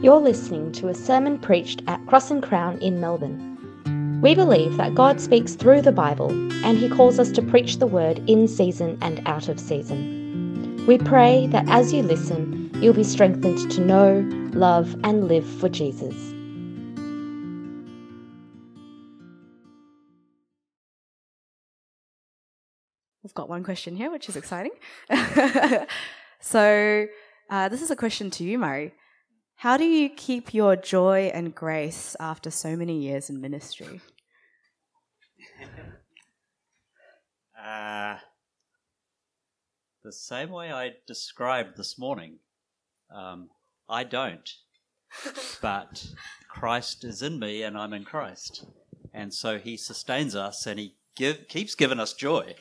You're listening to a sermon preached at Cross and Crown in Melbourne. We believe that God speaks through the Bible and He calls us to preach the word in season and out of season. We pray that as you listen, you'll be strengthened to know, love, and live for Jesus. We've got one question here, which is exciting. so, uh, this is a question to you, Murray. How do you keep your joy and grace after so many years in ministry? Uh, the same way I described this morning. Um, I don't, but Christ is in me and I'm in Christ. And so he sustains us and he give, keeps giving us joy.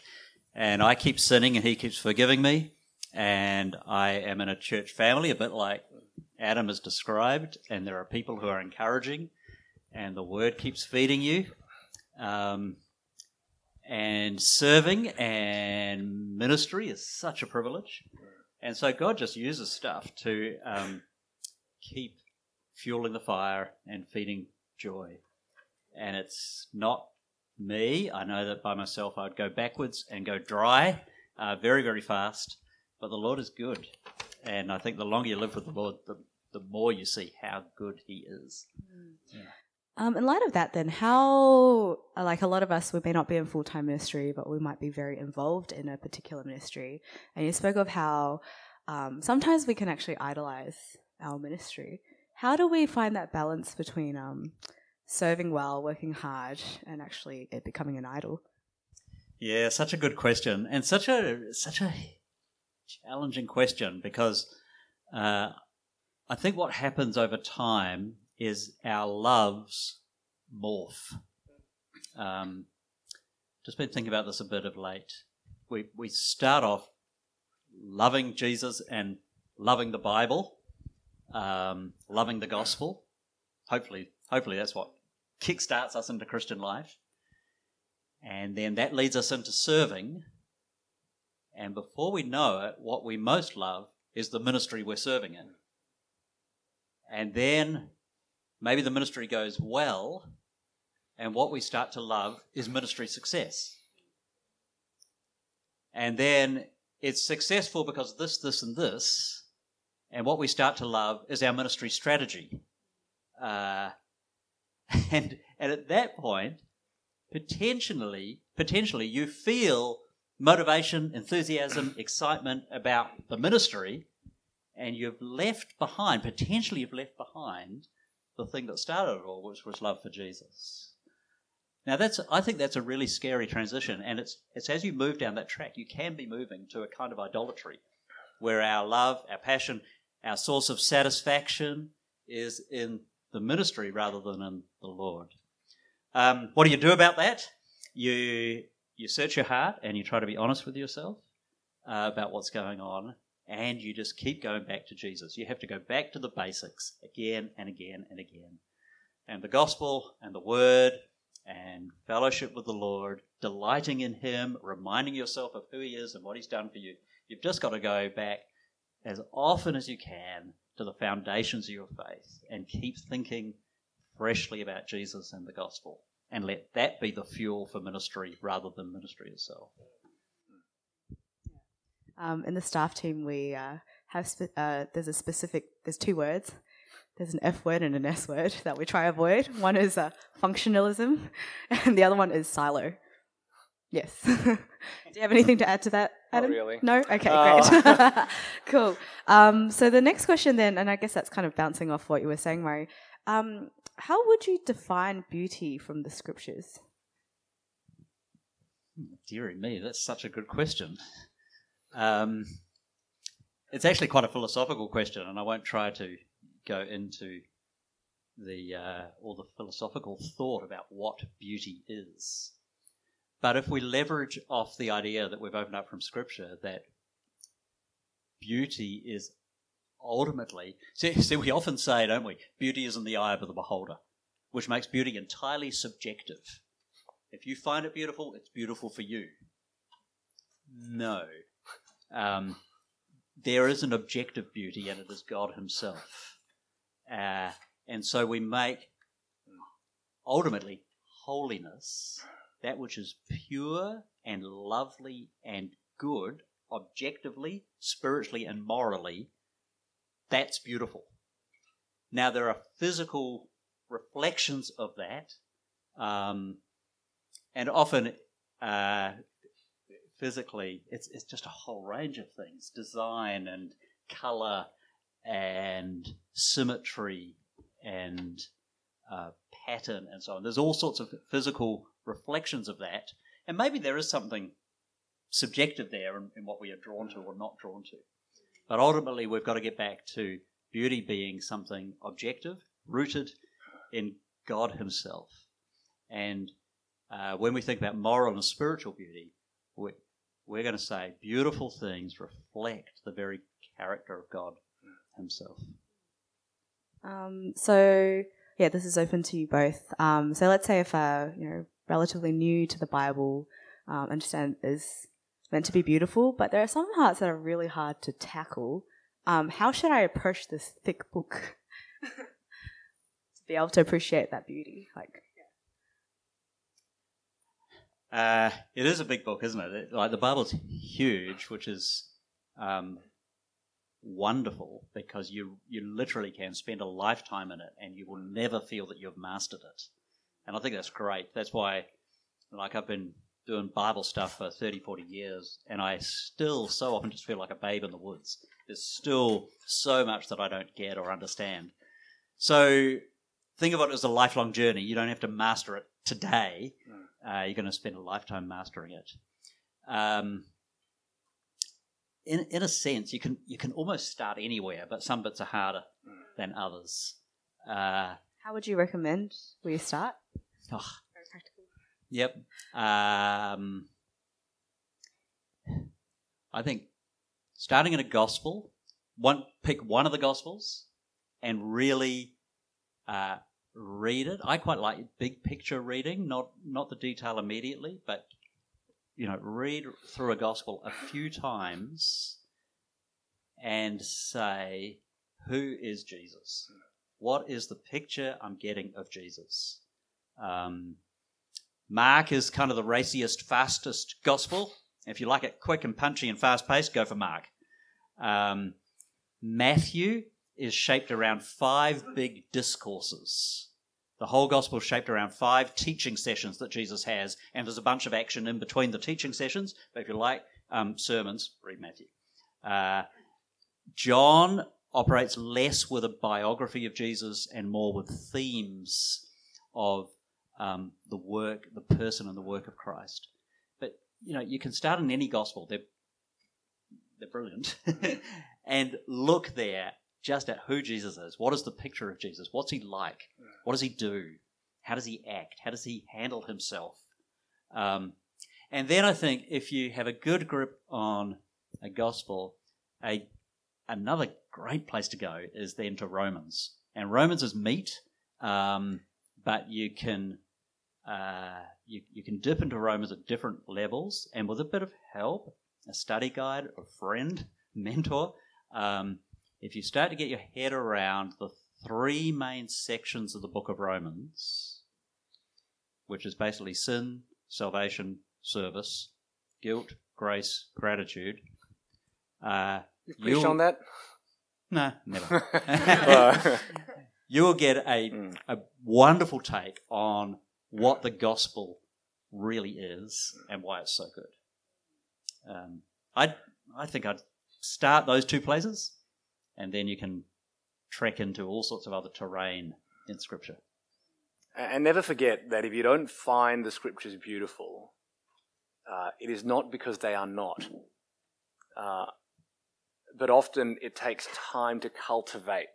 And I keep sinning and he keeps forgiving me. And I am in a church family, a bit like Adam has described, and there are people who are encouraging, and the word keeps feeding you. Um, and serving and ministry is such a privilege. And so God just uses stuff to um, keep fueling the fire and feeding joy. And it's not me. I know that by myself I'd go backwards and go dry uh, very, very fast. But the Lord is good. And I think the longer you live with the Lord, the, the more you see how good He is. Yeah. Um, in light of that, then, how, like a lot of us, we may not be in full time ministry, but we might be very involved in a particular ministry. And you spoke of how um, sometimes we can actually idolize our ministry. How do we find that balance between um, serving well, working hard, and actually it becoming an idol? Yeah, such a good question, and such a such a challenging question because uh, I think what happens over time is our loves morph. Um, just been thinking about this a bit of late. We we start off loving Jesus and loving the Bible, um, loving the gospel. Hopefully, hopefully that's what kickstarts us into Christian life, and then that leads us into serving. And before we know it, what we most love is the ministry we're serving in. And then maybe the ministry goes well, and what we start to love is ministry success. And then it's successful because this, this, and this, and what we start to love is our ministry strategy. Uh, and, and at that point, potentially, potentially you feel motivation, enthusiasm, excitement about the ministry, and you've left behind, potentially you've left behind the thing that started it all, which was love for Jesus. Now that's I think that's a really scary transition, and it's it's as you move down that track, you can be moving to a kind of idolatry, where our love, our passion, our source of satisfaction is in the ministry rather than in the Lord. Um, what do you do about that? You you search your heart and you try to be honest with yourself uh, about what's going on, and you just keep going back to Jesus. You have to go back to the basics again and again and again. And the gospel and the word and fellowship with the Lord, delighting in Him, reminding yourself of who He is and what He's done for you. You've just got to go back as often as you can to the foundations of your faith and keep thinking freshly about Jesus and the gospel. And let that be the fuel for ministry rather than ministry itself. Um, in the staff team, we uh, have spe- uh, there's a specific there's two words. There's an F word and an S word that we try to avoid. One is uh, functionalism, and the other one is silo. Yes. Do you have anything to add to that, Adam? Not really. No. Okay. Uh. Great. cool. Um, so the next question, then, and I guess that's kind of bouncing off what you were saying, Murray. Um, how would you define beauty from the scriptures? Deary me, that's such a good question. Um, it's actually quite a philosophical question, and I won't try to go into the uh, all the philosophical thought about what beauty is. But if we leverage off the idea that we've opened up from Scripture that beauty is ultimately see, see we often say, don't we? Beauty is in the eye of the beholder, which makes beauty entirely subjective. If you find it beautiful, it's beautiful for you. No. Um, there is an objective beauty, and it is God Himself. Uh, and so we make ultimately holiness that which is pure and lovely and good, objectively, spiritually, and morally. That's beautiful. Now, there are physical reflections of that, um, and often uh, physically, it's, it's just a whole range of things design and color and symmetry and uh, pattern and so on. There's all sorts of physical reflections of that, and maybe there is something subjective there in, in what we are drawn to or not drawn to. But ultimately, we've got to get back to beauty being something objective, rooted in God Himself. And uh, when we think about moral and spiritual beauty, we, we're going to say beautiful things reflect the very character of God Himself. Um, so yeah, this is open to you both. Um, so let's say if a you know relatively new to the Bible, um, understand is meant to be beautiful, but there are some parts that are really hard to tackle. Um, how should I approach this thick book to be able to appreciate that beauty? Like, Uh, it is a big book, isn't it? it? Like the Bible's huge, which is um, wonderful because you you literally can spend a lifetime in it and you will never feel that you've mastered it. And I think that's great. That's why, like, I've been doing Bible stuff for 30, 40 years, and I still so often just feel like a babe in the woods. There's still so much that I don't get or understand. So think of it as a lifelong journey. You don't have to master it today. Uh, you're going to spend a lifetime mastering it. Um, in in a sense, you can you can almost start anywhere, but some bits are harder than others. Uh, how would you recommend where you start? oh, Yep. Um, I think starting in a gospel, one pick one of the gospels and really uh, read it. I quite like big picture reading, not not the detail immediately, but you know, read through a gospel a few times and say, who is Jesus? What is the picture I'm getting of Jesus? Um, Mark is kind of the raciest, fastest gospel. If you like it quick and punchy and fast paced, go for Mark. Um, Matthew is shaped around five big discourses. The whole gospel is shaped around five teaching sessions that Jesus has, and there's a bunch of action in between the teaching sessions. But if you like um, sermons, read Matthew. Uh, John operates less with a biography of Jesus and more with themes of um, the work, the person, and the work of Christ. But you know, you can start in any gospel; they're they're brilliant, and look there just at who Jesus is. What is the picture of Jesus? What's he like? What does he do? How does he act? How does he handle himself? Um, and then I think if you have a good grip on a gospel, a another great place to go is then to Romans. And Romans is meat, um, but you can uh, you, you can dip into Romans at different levels, and with a bit of help, a study guide, a friend, mentor, um, if you start to get your head around the three main sections of the book of Romans, which is basically sin, salvation, service, guilt, grace, gratitude. Uh, You've preached on that? No, never. you will get a, Mm. a wonderful take on what the gospel really is and why it's so good. Um, I I think I'd start those two places, and then you can trek into all sorts of other terrain in Scripture. And never forget that if you don't find the scriptures beautiful, uh, it is not because they are not. Uh, but often it takes time to cultivate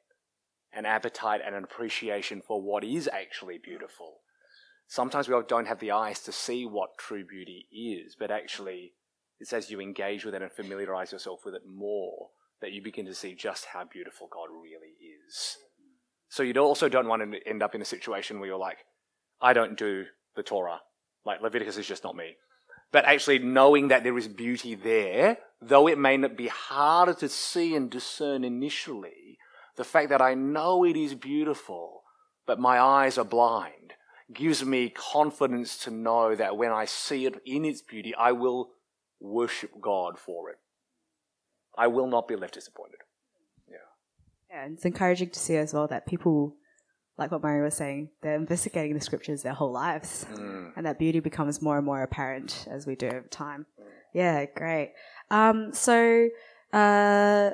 an appetite and an appreciation for what is actually beautiful. Sometimes we don't have the eyes to see what true beauty is, but actually, it's as you engage with it and familiarize yourself with it more that you begin to see just how beautiful God really is. So you also don't want to end up in a situation where you're like, I don't do the Torah. Like Leviticus is just not me. But actually knowing that there is beauty there, though it may not be harder to see and discern initially, the fact that I know it is beautiful, but my eyes are blind, gives me confidence to know that when I see it in its beauty, I will worship God for it. I will not be left disappointed. Yeah, and it's encouraging to see as well that people, like what Murray was saying, they're investigating the scriptures their whole lives, Mm. and that beauty becomes more and more apparent as we do over time. Yeah, great. Um, so, uh,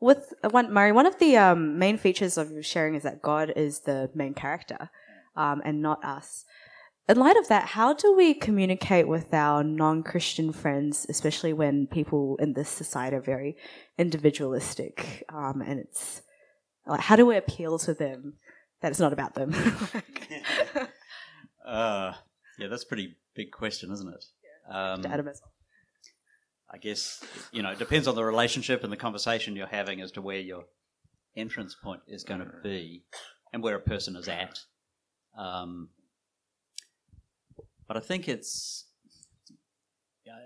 with one Murray, one of the um, main features of your sharing is that God is the main character, um, and not us. In light of that, how do we communicate with our non-Christian friends, especially when people in this society are very individualistic, um, and it's like, how do we appeal to them that it's not about them? Uh, yeah, that's a pretty big question, isn't it? Um, To Adam. I guess you know it depends on the relationship and the conversation you're having as to where your entrance point is going to be and where a person is at. Um, but I think it's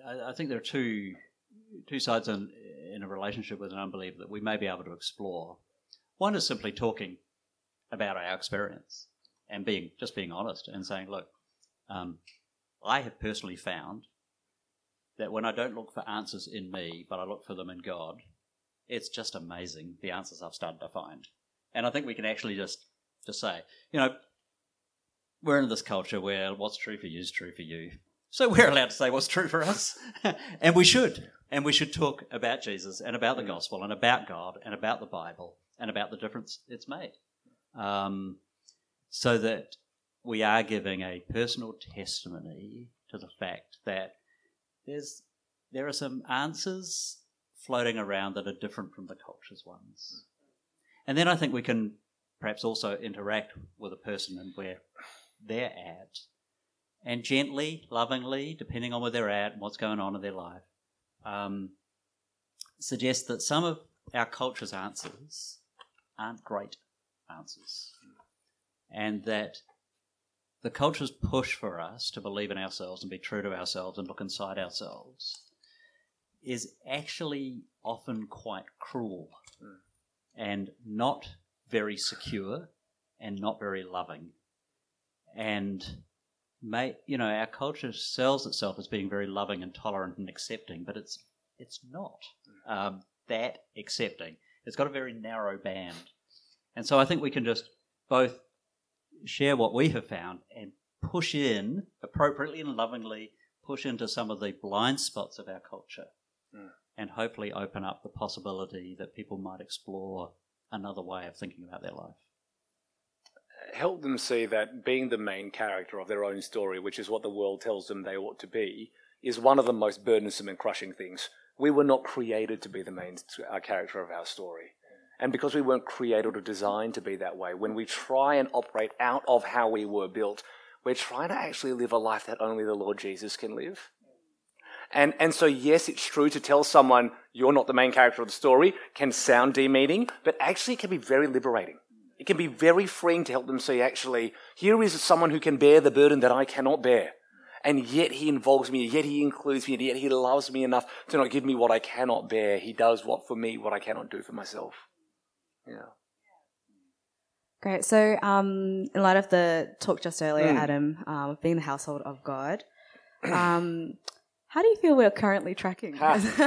I, I think there are two two sides in, in a relationship with an unbeliever that we may be able to explore. One is simply talking about our experience and being just being honest and saying, look, um, I have personally found that when I don't look for answers in me, but I look for them in God, it's just amazing the answers I've started to find. And I think we can actually just just say, you know, we're in this culture where what's true for you is true for you. So we're allowed to say what's true for us. and we should. And we should talk about Jesus and about the gospel and about God and about the Bible and about the difference it's made. Um, so that we are giving a personal testimony to the fact that there's there are some answers floating around that are different from the culture's ones. And then I think we can perhaps also interact with a person and where they're at and gently, lovingly, depending on where they're at and what's going on in their life, um, suggest that some of our culture's answers aren't great answers. And that the culture's push for us to believe in ourselves and be true to ourselves and look inside ourselves is actually often quite cruel and not very secure and not very loving. And may you know, our culture sells itself as being very loving and tolerant and accepting, but it's it's not um, that accepting. It's got a very narrow band, and so I think we can just both share what we have found and push in appropriately and lovingly push into some of the blind spots of our culture Mm. and hopefully open up the possibility that people might explore another way of thinking about their life. Help them see that being the main character of their own story, which is what the world tells them they ought to be, is one of the most burdensome and crushing things. We were not created to be the main uh, character of our story. And because we weren't created or designed to be that way, when we try and operate out of how we were built, we're trying to actually live a life that only the Lord Jesus can live. And, and so, yes, it's true to tell someone you're not the main character of the story can sound demeaning, but actually it can be very liberating. It can be very freeing to help them see, actually, here is someone who can bear the burden that I cannot bear. And yet he involves me, yet he includes me, and yet he loves me enough to not give me what I cannot bear. He does what for me, what I cannot do for myself. Yeah. Great. So, um, in light of the talk just earlier, Mm. Adam, um, being the household of God, um, how do you feel we're currently tracking as,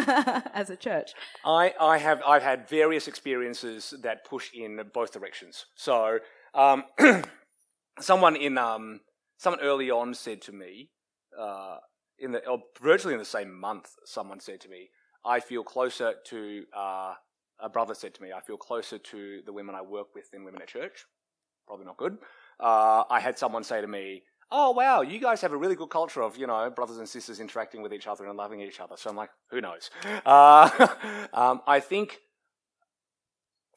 as a church? I, I have I've had various experiences that push in both directions. So um, someone in um, someone early on said to me uh, in the or virtually in the same month, someone said to me, "I feel closer to." Uh, a brother said to me, "I feel closer to the women I work with than women at church." Probably not good. Uh, I had someone say to me, oh wow, you guys have a really good culture of you know brothers and sisters interacting with each other and loving each other. So I'm like, who knows? Uh, um, I think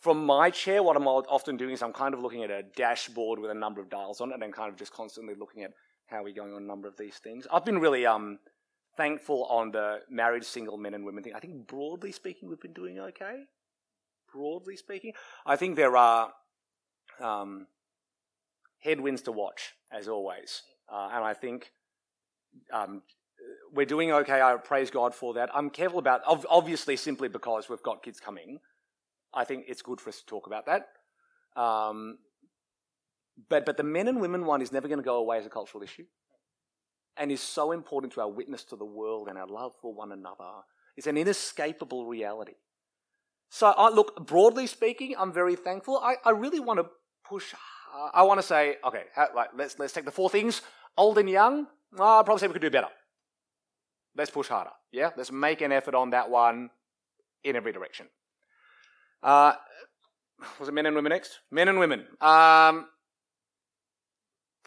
from my chair, what I'm often doing is I'm kind of looking at a dashboard with a number of dials on it, and kind of just constantly looking at how we're going on a number of these things. I've been really um, thankful on the married single men and women thing. I think broadly speaking, we've been doing okay. Broadly speaking, I think there are. Um, headwinds to watch, as always. Uh, and I think um, we're doing okay. I praise God for that. I'm careful about, obviously, simply because we've got kids coming. I think it's good for us to talk about that. Um, but but the men and women one is never going to go away as a cultural issue, and is so important to our witness to the world and our love for one another. It's an inescapable reality. So, I, look, broadly speaking, I'm very thankful. I, I really want to push. Uh, I want to say, okay, like, let's let's take the four things: old and young. I'd probably say we could do better. Let's push harder. Yeah, let's make an effort on that one in every direction. Uh, was it men and women next? Men and women. Um,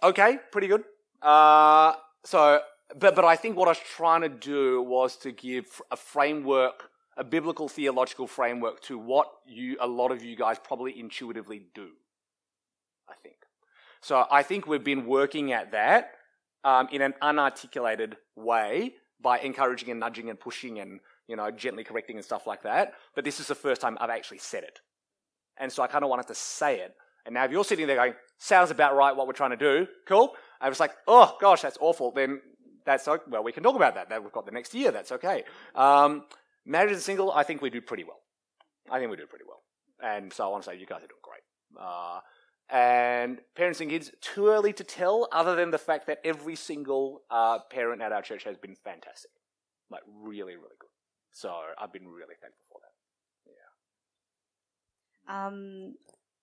okay, pretty good. Uh, so, but but I think what I was trying to do was to give a framework, a biblical theological framework to what you a lot of you guys probably intuitively do. I think. So I think we've been working at that um, in an unarticulated way by encouraging and nudging and pushing and you know gently correcting and stuff like that. But this is the first time I've actually said it, and so I kind of wanted to say it. And now if you're sitting there going, "Sounds about right, what we're trying to do," cool. I was like, "Oh gosh, that's awful." Then that's well, we can talk about that. That we've got the next year. That's okay. Um, married and single, I think we do pretty well. I think we do pretty well, and so I want to say you guys are doing great. Uh, and parents and kids, too early to tell, other than the fact that every single uh, parent at our church has been fantastic. Like, really, really good. So I've been really thankful for that. Yeah. Um,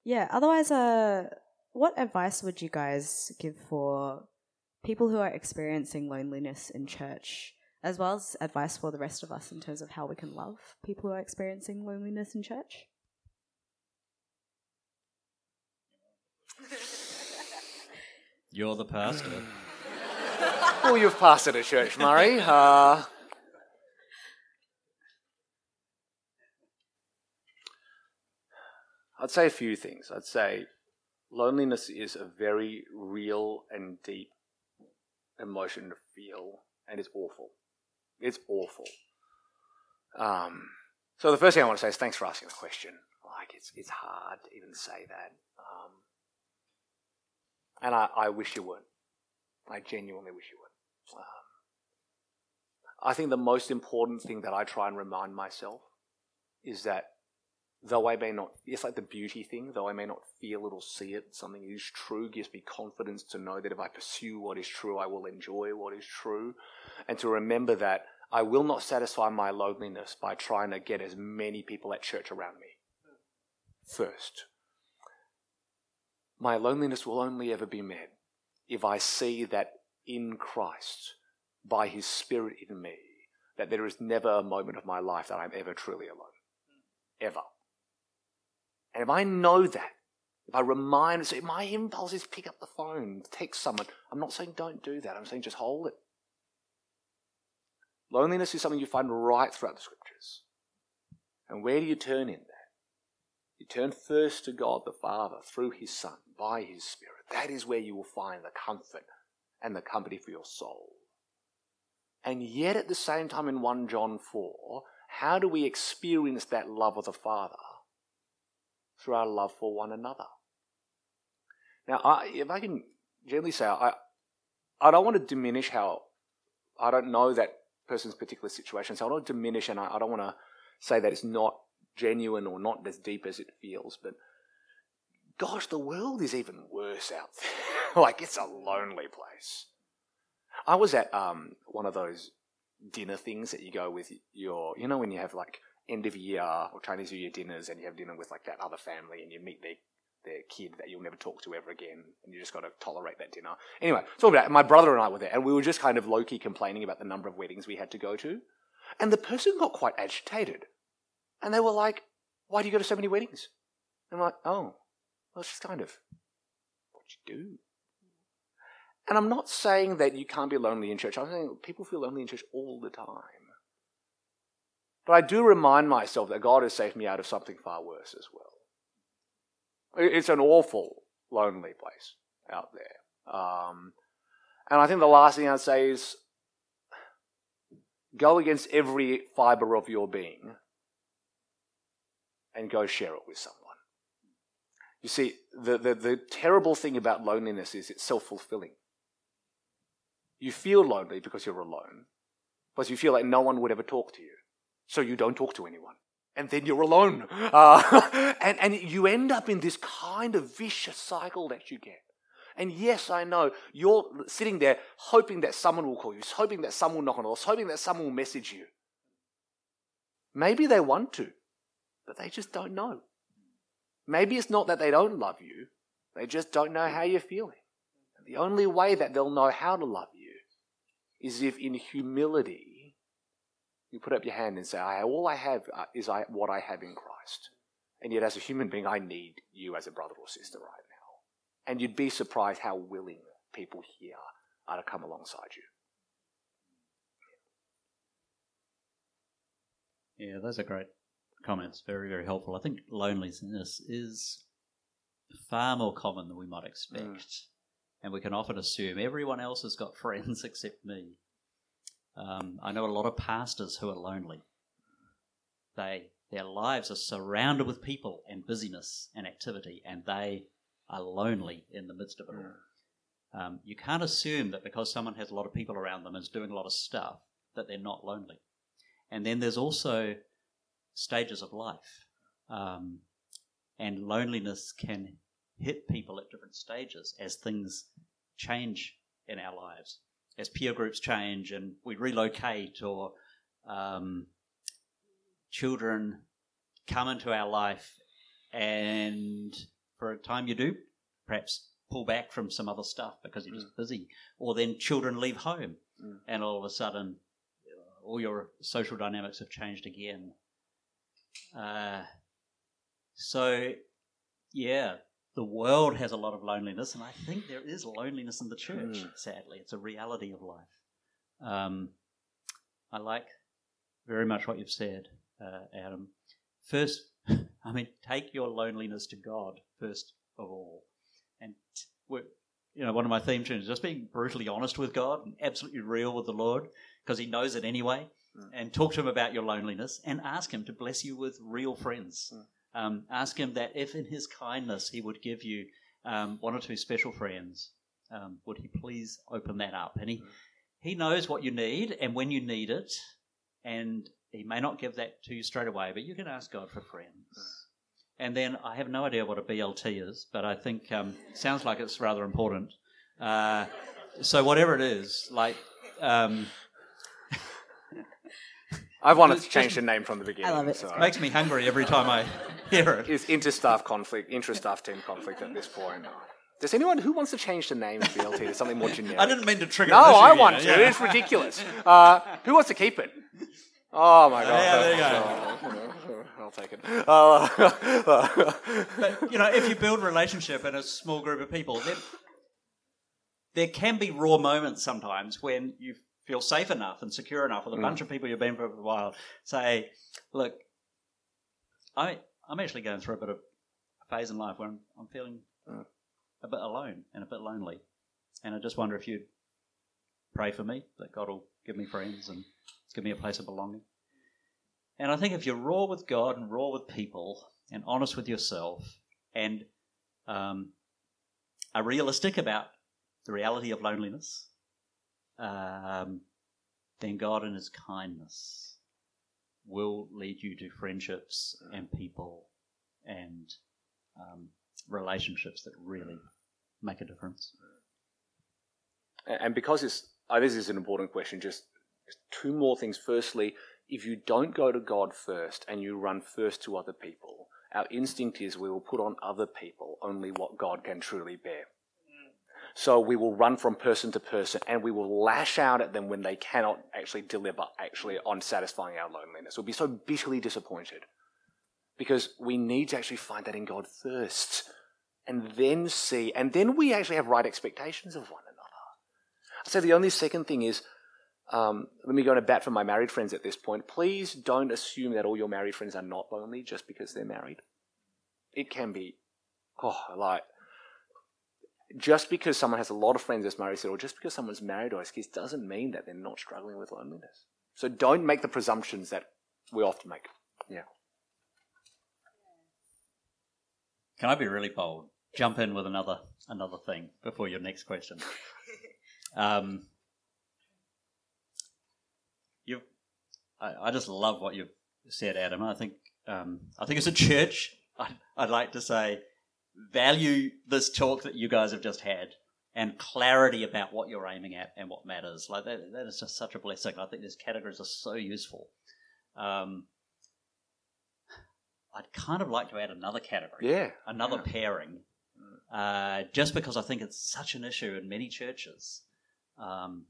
yeah, otherwise, uh, what advice would you guys give for people who are experiencing loneliness in church, as well as advice for the rest of us in terms of how we can love people who are experiencing loneliness in church? You're the pastor. well, you've pastored a church, Murray. Uh, I'd say a few things. I'd say loneliness is a very real and deep emotion to feel, and it's awful. It's awful. Um, so the first thing I want to say is thanks for asking the question. Like it's it's hard to even say that. Um, and I, I wish you would. I genuinely wish you would. Um, I think the most important thing that I try and remind myself is that though I may not, it's like the beauty thing, though I may not feel it or see it, something is true gives me confidence to know that if I pursue what is true, I will enjoy what is true. And to remember that I will not satisfy my loneliness by trying to get as many people at church around me. First my loneliness will only ever be met if I see that in Christ, by His Spirit in me, that there is never a moment of my life that I'm ever truly alone. Ever. And if I know that, if I remind, so my impulse is pick up the phone, text someone. I'm not saying don't do that. I'm saying just hold it. Loneliness is something you find right throughout the scriptures. And where do you turn in? Turn first to God the Father through His Son, by His Spirit. That is where you will find the comfort and the company for your soul. And yet, at the same time, in 1 John 4, how do we experience that love of the Father? Through our love for one another. Now, I, if I can gently say, I, I don't want to diminish how, I don't know that person's particular situation, so I don't diminish and I, I don't want to say that it's not genuine or not as deep as it feels, but gosh, the world is even worse out there. like it's a lonely place. I was at um, one of those dinner things that you go with your, you know, when you have like end of year or Chinese New Year dinners and you have dinner with like that other family and you meet their their kid that you'll never talk to ever again, and you just got to tolerate that dinner. Anyway, so about my brother and I were there, and we were just kind of low key complaining about the number of weddings we had to go to, and the person got quite agitated. And they were like, why do you go to so many weddings? And I'm like, oh, well, it's just kind of what you do. And I'm not saying that you can't be lonely in church. I'm saying people feel lonely in church all the time. But I do remind myself that God has saved me out of something far worse as well. It's an awful, lonely place out there. Um, and I think the last thing I'd say is go against every fiber of your being and go share it with someone. You see, the, the, the terrible thing about loneliness is it's self fulfilling. You feel lonely because you're alone, because you feel like no one would ever talk to you. So you don't talk to anyone. and then you're alone. Uh, and, and you end up in this kind of vicious cycle that you get. And yes, I know you're sitting there hoping that someone will call you, hoping that someone will knock on the door, hoping that someone will message you. Maybe they want to, but they just don't know. Maybe it's not that they don't love you, they just don't know how you're feeling. The only way that they'll know how to love you is if, in humility, you put up your hand and say, I, All I have uh, is I, what I have in Christ. And yet, as a human being, I need you as a brother or sister right now. And you'd be surprised how willing people here are to come alongside you. Yeah, those are great comments. Very, very helpful. I think loneliness is far more common than we might expect. Mm. And we can often assume everyone else has got friends except me. Um, I know a lot of pastors who are lonely. They their lives are surrounded with people and busyness and activity, and they are lonely in the midst of it all. Um, you can't assume that because someone has a lot of people around them and is doing a lot of stuff that they're not lonely. And then there's also stages of life. Um, and loneliness can hit people at different stages as things change in our lives. As peer groups change and we relocate, or um, children come into our life, and for a time you do perhaps pull back from some other stuff because you're mm. just busy, or then children leave home, mm. and all of a sudden all your social dynamics have changed again. Uh, so, yeah, the world has a lot of loneliness, and I think there is loneliness in the church, mm. sadly. It's a reality of life. Um, I like very much what you've said, uh, Adam. First, I mean, take your loneliness to God first of all. And, you know, one of my theme tunes is just being brutally honest with God and absolutely real with the Lord because He knows it anyway. Mm. And talk to Him about your loneliness and ask Him to bless you with real friends. Mm. Um, ask Him that if in His kindness He would give you um, one or two special friends, um, would He please open that up? And He, mm. he knows what you need and when you need it. And He may not give that to you straight away, but you can ask God for friends. Mm. And then I have no idea what a BLT is, but I think um, sounds like it's rather important. Uh, so whatever it is, like um, I've wanted to change the name from the beginning. I love it. So. It makes me hungry every time I hear it. It's inter-staff conflict, intra-staff team conflict at this point. Does anyone who wants to change the name of BLT to something more generic? I didn't mean to trigger. This. No, I want to. Yeah. It's ridiculous. Uh, who wants to keep it? Oh my god! Yeah, there you go. I'll take it. Uh, but you know, if you build a relationship in a small group of people, there, there can be raw moments sometimes when you feel safe enough and secure enough with a mm. bunch of people you've been with for a while, say, look, I, I'm actually going through a bit of a phase in life where I'm, I'm feeling mm. a bit alone and a bit lonely. And I just wonder if you'd pray for me, that God will give me friends and it's give me a place of belonging. And I think if you're raw with God and raw with people and honest with yourself and um, are realistic about the reality of loneliness um, then God in His kindness will lead you to friendships and people and um, relationships that really make a difference. And because it's, oh, this is an important question, just two more things. Firstly, if you don't go to God first and you run first to other people, our instinct is we will put on other people only what God can truly bear. So we will run from person to person and we will lash out at them when they cannot actually deliver actually on satisfying our loneliness. We'll be so bitterly disappointed because we need to actually find that in God first and then see, and then we actually have right expectations of one another. So the only second thing is, um, let me go to bat for my married friends at this point. Please don't assume that all your married friends are not lonely just because they're married. It can be, oh, like, just because someone has a lot of friends as Murray said, or just because someone's married or has kids, doesn't mean that they're not struggling with loneliness. So don't make the presumptions that we often make. Yeah. Can I be really bold? Jump in with another another thing before your next question. um, you, I, I just love what you've said, Adam. I think um, I think as a church, I'd, I'd like to say, value this talk that you guys have just had and clarity about what you're aiming at and what matters. Like that, that is just such a blessing. I think these categories are so useful. Um, I'd kind of like to add another category, Yeah. another yeah. pairing, uh, just because I think it's such an issue in many churches. Um,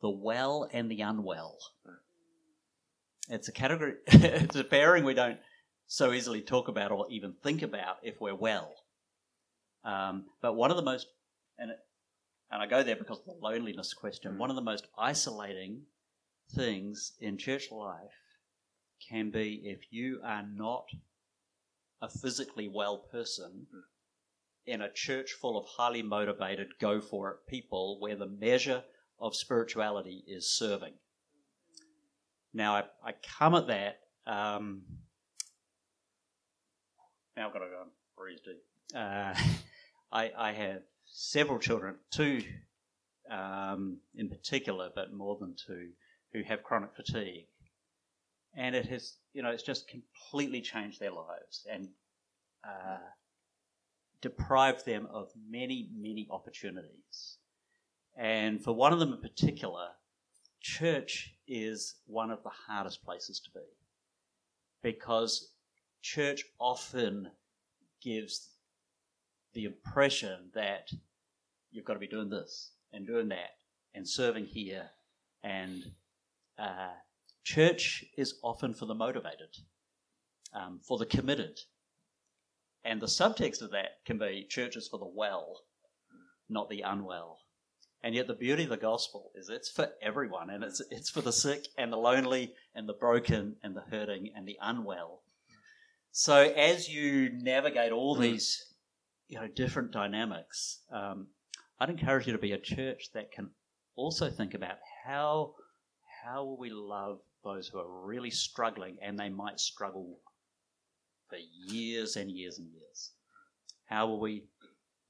the well and the unwell. It's a category, it's a pairing we don't so easily talk about or even think about if we're well. Um, but one of the most, and, it, and I go there because of the loneliness question, one of the most isolating things in church life can be if you are not a physically well person in a church full of highly motivated, go for it people where the measure of spirituality is serving. Now, I, I come at that. Um, now I've got to go and breathe deep. Uh, I, I have several children, two um, in particular, but more than two, who have chronic fatigue. And it has, you know, it's just completely changed their lives and uh, deprived them of many, many opportunities. And for one of them in particular, church is one of the hardest places to be because church often gives the impression that you've got to be doing this and doing that and serving here and uh, church is often for the motivated um, for the committed and the subtext of that can be churches for the well not the unwell and yet the beauty of the gospel is it's for everyone and it's it's for the sick and the lonely and the broken and the hurting and the unwell. So as you navigate all these you know different dynamics, um, I'd encourage you to be a church that can also think about how how will we love those who are really struggling and they might struggle for years and years and years. How will we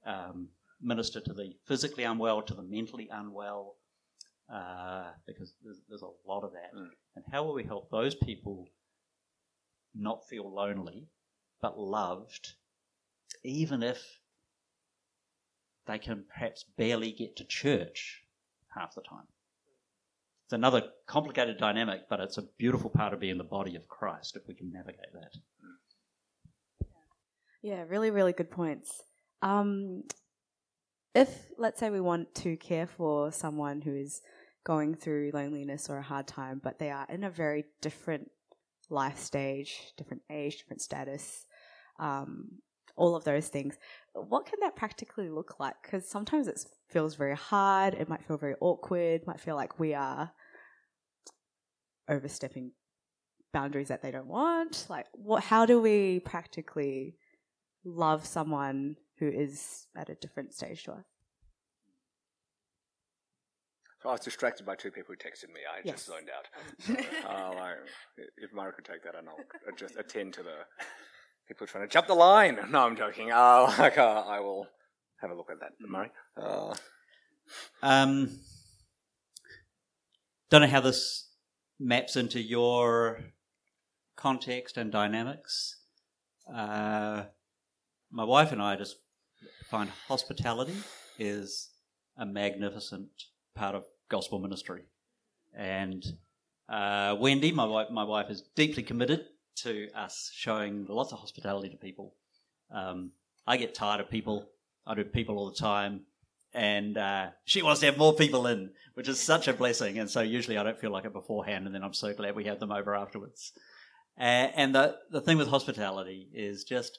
um, minister to the physically unwell, to the mentally unwell, uh, because there's, there's, a lot of that. Mm. And how will we help those people not feel lonely, but loved, even if they can perhaps barely get to church half the time? It's another complicated dynamic, but it's a beautiful part of being the body of Christ if we can navigate that. Yeah, really, really good points. Um, if, let's say, we want to care for someone who is going through loneliness or a hard time, but they are in a very different life stage, different age, different status, um, all of those things, what can that practically look like? Because sometimes it feels very hard, it might feel very awkward, might feel like we are overstepping boundaries that they don't want. Like, what? How do we practically love someone who is at a different stage to us. So I was distracted by two people who texted me. I Yes. just zoned out. So, uh, I, if Murray could take that, and I'll just attend to the people trying to jump the line. No, I'm joking. Uh, like, uh, I will have a look at that, Murray. Uh, Um, don't know how this maps into your context and dynamics. Uh, my wife and I just find hospitality is a magnificent part of gospel ministry, and uh, Wendy, my wife, my wife is deeply committed to us showing lots of hospitality to people. Um, I get tired of people. I do people all the time and uh, she wants to have more people in, which is such a blessing. And so usually I don't feel like it beforehand, and then I'm so glad we have them over afterwards. Uh, and the the thing with hospitality is just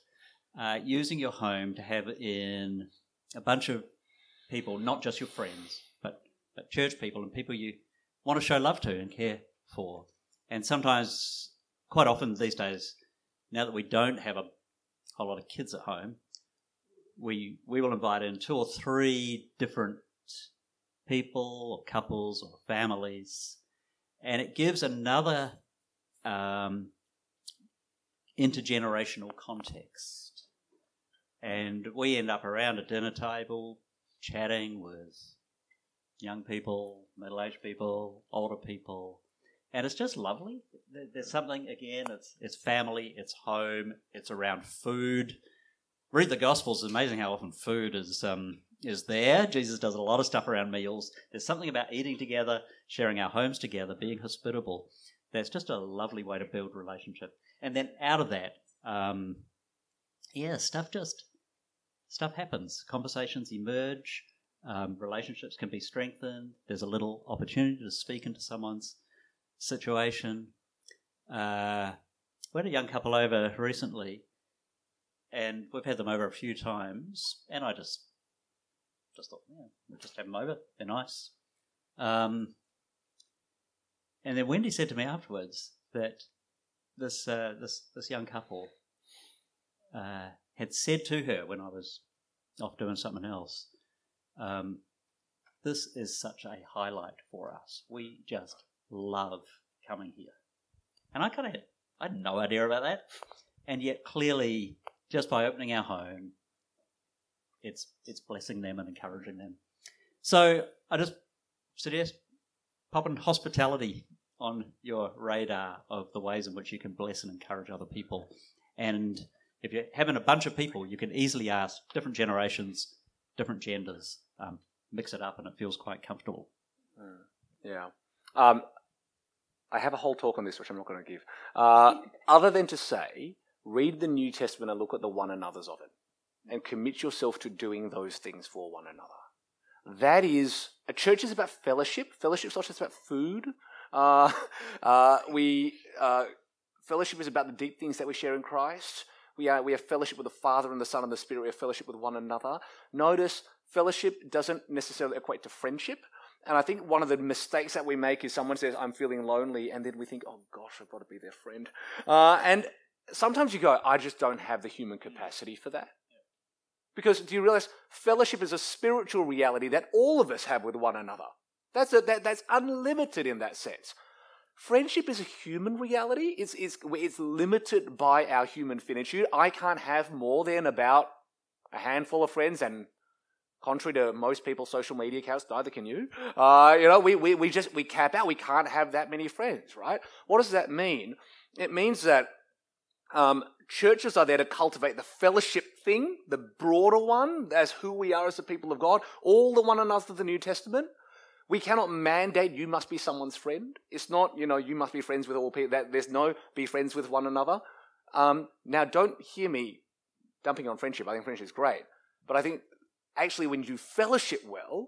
uh, using your home to have in a bunch of people, not just your friends, but but church people and people you want to show love to and care for. And sometimes, quite often these days, now that we don't have a whole lot of kids at home, we we will invite in two or three different people or couples or families, and it gives another um, intergenerational context. And we end up around a dinner table chatting with young people, middle aged people, older people, and it's just lovely. There's something again. It's it's family. It's home. It's around food. Read the Gospels. It's amazing how often food is um, is there. Jesus does a lot of stuff around meals. There's something about eating together, sharing our homes together, being hospitable. That's just a lovely way to build relationship. And then out of that, um, yeah, stuff just stuff happens. Conversations emerge. Um, relationships can be strengthened. There's a little opportunity to speak into someone's situation. Uh, we had a young couple over recently, and we've had them over a few times, and I just just thought, yeah, we'll just have them over. They're nice. Um, and then Wendy said to me afterwards that this uh, this this young couple uh, had said to her when I was off doing something else, um, "This is such a highlight for us. We just love coming here." And I kind of had I had no idea about that, and yet clearly, just by opening our home, it's it's blessing them and encouraging them. So I just suggest popping hospitality on your radar of the ways in which you can bless and encourage other people. And if you're having a bunch of people, you can easily ask different generations, different genders, um, mix it up, and it feels quite comfortable. Mm, yeah. Um, I have a whole talk on this, which I'm not going to give. Uh, other than to say, read the New Testament and look at the one another's of it and commit yourself to doing those things for one another. That is, a church is about fellowship. Fellowship is not just about food. Uh, uh, we, uh, fellowship is about the deep things that we share in Christ. We, are, we have fellowship with the Father and the Son and the Spirit. We have fellowship with one another. Notice, fellowship doesn't necessarily equate to friendship. And I think one of the mistakes that we make is someone says, I'm feeling lonely, and then we think, oh gosh, I've got to be their friend. Uh, and sometimes you go, I just don't have the human capacity for that. Because do you realize fellowship is a spiritual reality that all of us have with one another? That's, a, that, that's unlimited in that sense. Friendship is a human reality. It's, it's, it's limited by our human finitude. I can't have more than about a handful of friends, and contrary to most people's social media accounts, neither can you. Uh, you know, we, we, we just we cap out. We can't have that many friends, right? What does that mean? It means that um, churches are there to cultivate the fellowship thing, the broader one, as who we are as the people of God, all the one another of the New Testament. We cannot mandate you must be someone's friend. It's not, you know, you must be friends with all people. That there's no be friends with one another. Um, now, don't hear me dumping on friendship. I think friendship is great, but I think actually when you do fellowship well,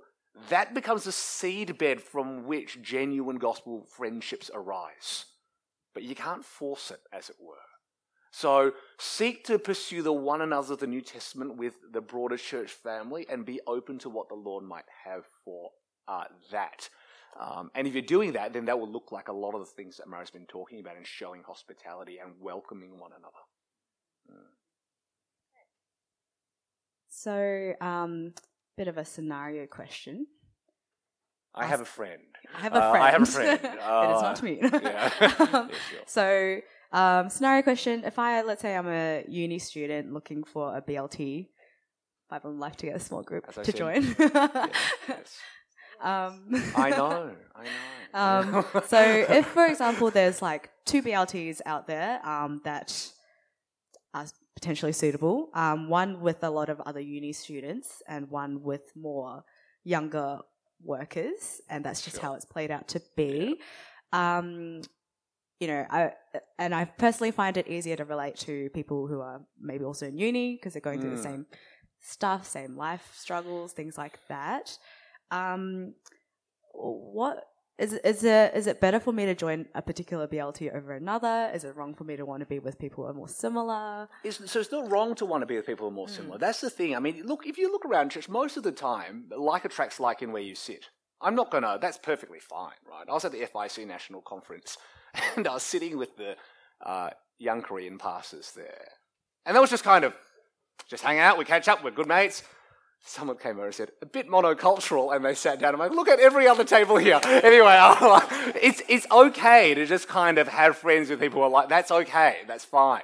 that becomes a seedbed from which genuine gospel friendships arise. But you can't force it, as it were. So seek to pursue the one another of the New Testament with the broader church family and be open to what the Lord might have for uh, that. Um, and if you're doing that, then that will look like a lot of the things that Murray's been talking about in showing hospitality and welcoming one another. Mm. So, um, bit of a scenario question. I have a friend. I have a friend. Uh, I have a friend. Uh, it is not me. yeah. yeah sure. So, um, scenario question: If I, let's say, I'm a uni student looking for a BLT, Bible and Life Together small group to said, join. yes, yes. Um, I know, I know. Um, so, if, for example, there's like two BLTs out there um, that are potentially suitable, um, one with a lot of other uni students and one with more younger workers, and that's just sure. how it's played out to be. Yeah. Um, you know, I and I personally find it easier to relate to people who are maybe also in uni because they're going mm. through the mm. same stuff, same life struggles, things like that. Um, what is is it is it better for me to join a particular BLT over another? Is it wrong for me to want to be with people who are more similar? It's, so it's not wrong to want to be with people who are more mm. similar. That's the thing. I mean, look, if you look around church, most of the time, like attracts like in where you sit. I'm not gonna. That's perfectly fine, right? I was at the FIC National Conference and I was sitting with the uh, young Korean pastors there. And that was just kind of, just hang out, we catch up, we're good mates. Someone came over and said, a bit monocultural, and they sat down. I'm like, look at every other table here. Anyway, it's, it's okay to just kind of have friends with people who are like, that's okay, that's fine.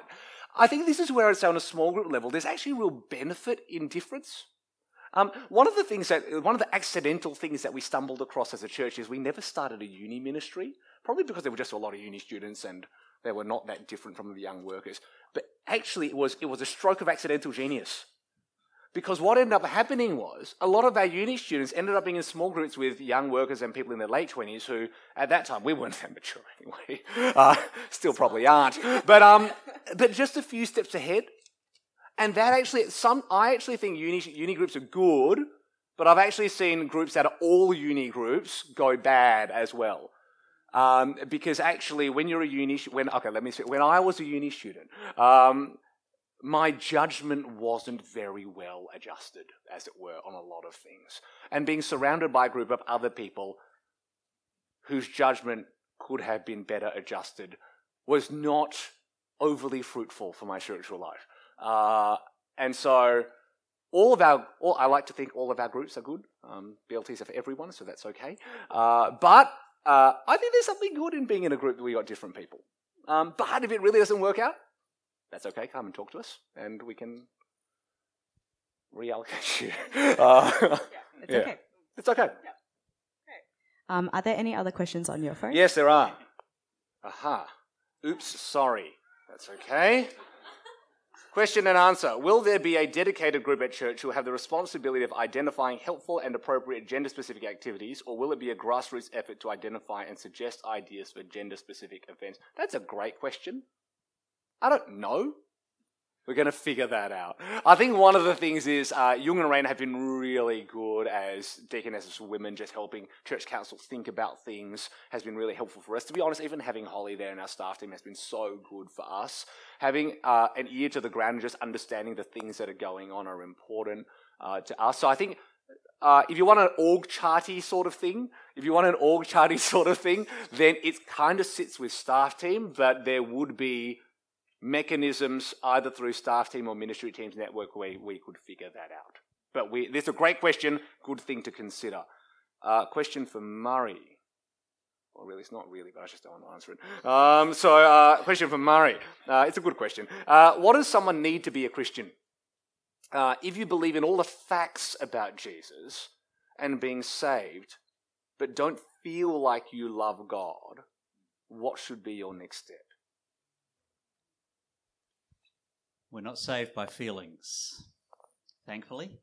I think this is where it's on a small group level. There's actually real benefit in difference. Um, one of the things that, one of the accidental things that we stumbled across as a church is we never started a uni ministry probably because there were just a lot of uni students and they were not that different from the young workers. But actually, it was, it was a stroke of accidental genius. Because what ended up happening was a lot of our uni students ended up being in small groups with young workers and people in their late 20s who, at that time, we weren't that mature anyway. Uh, still probably aren't. But, um, but just a few steps ahead. And that actually, some, I actually think uni, uni groups are good, but I've actually seen groups that are all uni groups go bad as well. Um, because actually, when you're a uni, when okay, let me say, when I was a uni student, um, my judgment wasn't very well adjusted, as it were, on a lot of things. And being surrounded by a group of other people whose judgment could have been better adjusted was not overly fruitful for my spiritual life. Uh, and so, all of our, all, I like to think all of our groups are good. Um, BLTs are for everyone, so that's okay. Uh, but uh, I think there's something good in being in a group that we got different people. Um, but if it really doesn't work out, that's okay. Come and talk to us, and we can reallocate you. Uh, yeah, it's yeah. okay. It's okay. Um, are there any other questions on your phone? Yes, there are. Aha. Oops, sorry. That's okay. Question and answer. Will there be a dedicated group at church who will have the responsibility of identifying helpful and appropriate gender specific activities, or will it be a grassroots effort to identify and suggest ideas for gender specific events? That's a great question. I don't know. We're going to figure that out. I think one of the things is uh, Jung and Rainer have been really good as deaconesses women, just helping church councils think about things has been really helpful for us. To be honest, even having Holly there in our staff team has been so good for us. Having uh, an ear to the ground and just understanding the things that are going on are important uh, to us. So I think uh, if you want an org charty sort of thing, if you want an org charty sort of thing, then it kind of sits with staff team, but there would be mechanisms either through staff team or ministry teams network where we could figure that out. But we, this is a great question, good thing to consider. Uh, question for Murray. Well, really, it's not really, but I just don't want to answer it. Um, so, uh, question for Murray. Uh, it's a good question. Uh, what does someone need to be a Christian? Uh, if you believe in all the facts about Jesus and being saved, but don't feel like you love God, what should be your next step? We're not saved by feelings, thankfully.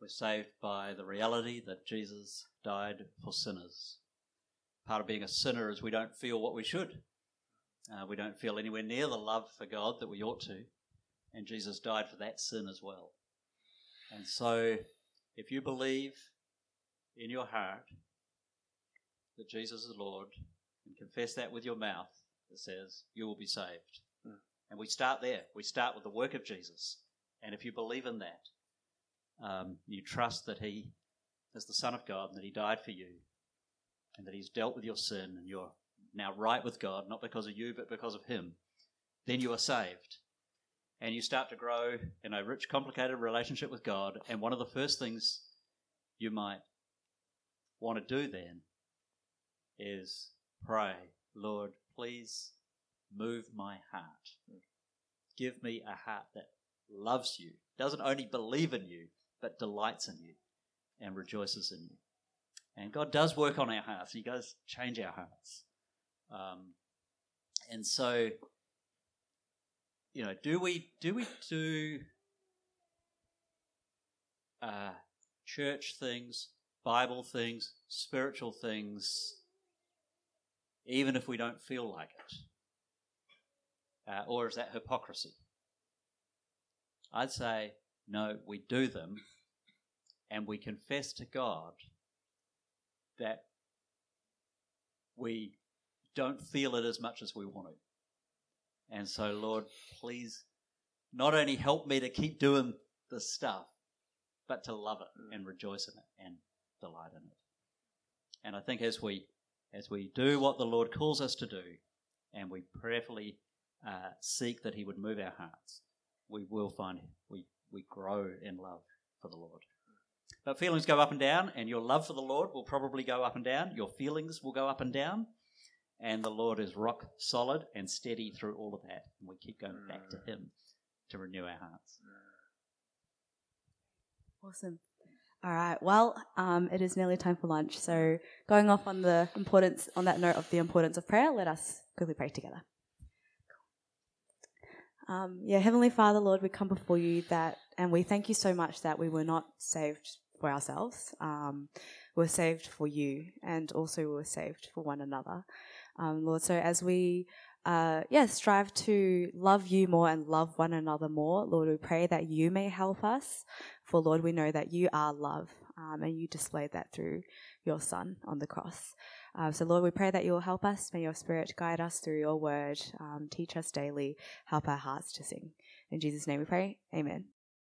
We're saved by the reality that Jesus died for sinners. Part of being a sinner is we don't feel what we should. Uh, we don't feel anywhere near the love for God that we ought to. And Jesus died for that sin as well. And so, if you believe in your heart that Jesus is Lord and confess that with your mouth, it says you will be saved. And we start there. We start with the work of Jesus. And if you believe in that, um, you trust that He is the Son of God and that He died for you and that He's dealt with your sin and you're now right with God, not because of you, but because of Him, then you are saved. And you start to grow in a rich, complicated relationship with God. And one of the first things you might want to do then is pray, Lord, please move my heart. Give me a heart that loves you, doesn't only believe in you, but delights in you and rejoices in you. And God does work on our hearts. He does change our hearts. Um, and so, you know, do we do we do uh, church things, Bible things, spiritual things, even if we don't feel like it? Uh, or is that hypocrisy? I'd say, no, we do them and we confess to God that we don't feel it as much as we want to. And so, Lord, please not only help me to keep doing this stuff, but to love it and rejoice in it and delight in it. And I think as we as we do what the Lord calls us to do, and we prayerfully uh, seek that He would move our hearts, we will find we, we grow in love for the Lord. But feelings go up and down, and your love for the Lord will probably go up and down. Your feelings will go up and down, and the Lord is rock solid and steady through all of that. And we keep going back to Him to renew our hearts. Awesome. All right. Well, um, it is nearly time for lunch. So, going off on the importance, on that note of the importance of prayer, let us quickly pray together. Um, yeah, Heavenly Father, Lord, we come before you that, and we thank you so much that we were not saved for ourselves. Um, we were saved for you, and also we were saved for one another. Um, Lord, so as we uh, yeah, strive to love you more and love one another more. Lord, we pray that you may help us. For Lord, we know that you are love, um, and you displayed that through your Son on the cross. Uh, so, Lord, we pray that you will help us. May your Spirit guide us through your word, um, teach us daily, help our hearts to sing. In Jesus' name we pray. Amen.